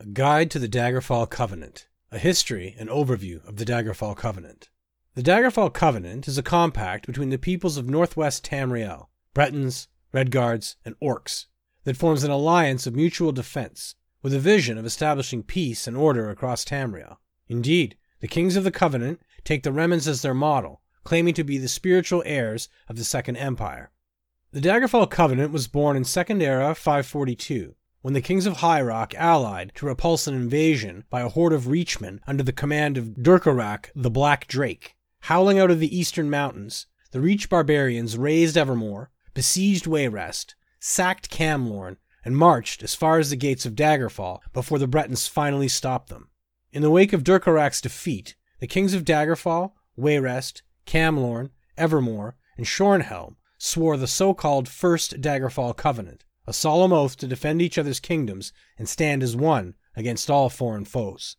A Guide to the Daggerfall Covenant. A history and overview of the Daggerfall Covenant. The Daggerfall Covenant is a compact between the peoples of northwest Tamriel, Bretons, Redguards, and Orcs, that forms an alliance of mutual defense, with a vision of establishing peace and order across Tamriel. Indeed, the kings of the Covenant take the Remans as their model, claiming to be the spiritual heirs of the Second Empire. The Daggerfall Covenant was born in Second Era 542 when the kings of High Rock allied to repulse an invasion by a horde of Reachmen under the command of Durcorach the Black Drake. Howling out of the eastern mountains, the Reach barbarians razed Evermore, besieged Wayrest, sacked Camlorn, and marched as far as the gates of Daggerfall before the Bretons finally stopped them. In the wake of Durcorach's defeat, the kings of Daggerfall, Wayrest, Camlorn, Evermore, and Shornhelm swore the so called First Daggerfall Covenant, a solemn oath to defend each other's kingdoms and stand as one against all foreign foes.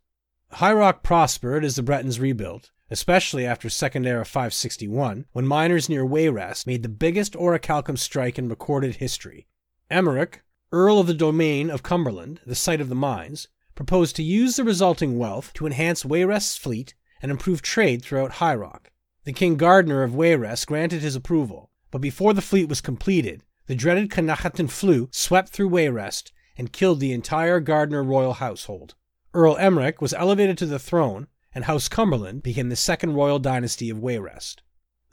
High Rock prospered as the Bretons rebuilt, especially after Second Era 561, when miners near Wayrest made the biggest orichalcum strike in recorded history. Emeric, Earl of the Domain of Cumberland, the site of the mines, proposed to use the resulting wealth to enhance Wayrest's fleet and improve trade throughout High Rock. The King Gardner of Wayrest granted his approval, but before the fleet was completed, the dreaded Knahaten flu swept through Wayrest and killed the entire Gardner royal household. Earl Emeric was elevated to the throne, and House Cumberland became the second royal dynasty of Wayrest.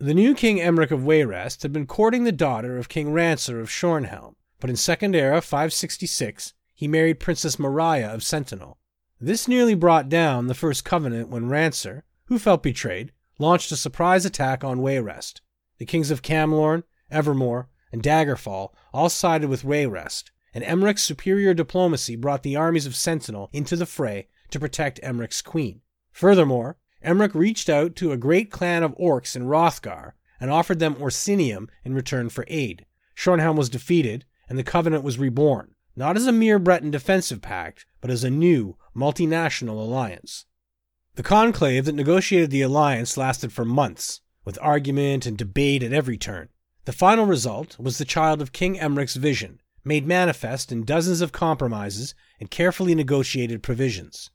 The new King Emeric of Wayrest had been courting the daughter of King Ranser of Shornhelm, but in Second Era 566 he married Princess Maraya of Sentinel. This nearly brought down the First Covenant when Ranser, who felt betrayed, launched a surprise attack on Wayrest. The kings of Camlorn, Evermore, and Daggerfall all sided with Wayrest, and Emeric's superior diplomacy brought the armies of Sentinel into the fray to protect Emeric's queen. Furthermore, Emeric reached out to a great clan of orcs in Wrothgar and offered them Orsinium in return for aid. Shornhelm was defeated, and the Covenant was reborn, not as a mere Breton defensive pact, but as a new, multinational alliance. The conclave that negotiated the alliance lasted for months, with argument and debate at every turn. The final result was the child of King Emeric's vision, made manifest in dozens of compromises and carefully negotiated provisions.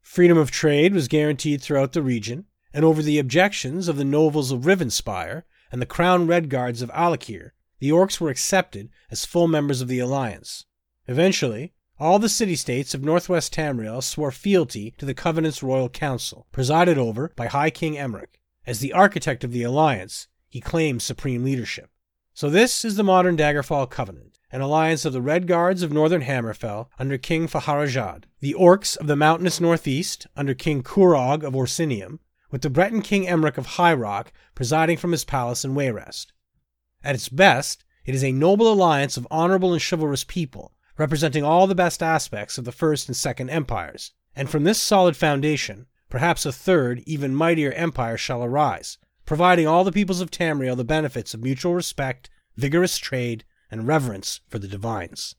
Freedom of trade was guaranteed throughout the region, and over the objections of the nobles of Rivenspire and the Crown Redguards of Alik'r, the Orcs were accepted as full members of the alliance. Eventually, all the city states of northwest Tamriel swore fealty to the Covenant's royal council, presided over by High King Emeric. As the architect of the alliance, he claimed supreme leadership. So this is the modern Daggerfall Covenant, an alliance of the Red Guards of northern Hammerfell under King Fahara'jad, the Orcs of the mountainous northeast under King Kurog of Orsinium, with the Breton King Emeric of High Rock presiding from his palace in Wayrest. At its best, it is a noble alliance of honorable and chivalrous people, representing all the best aspects of the First and Second Empires. And from this solid foundation, perhaps a third, even mightier empire shall arise, providing all the peoples of Tamriel the benefits of mutual respect, vigorous trade, and reverence for the divines.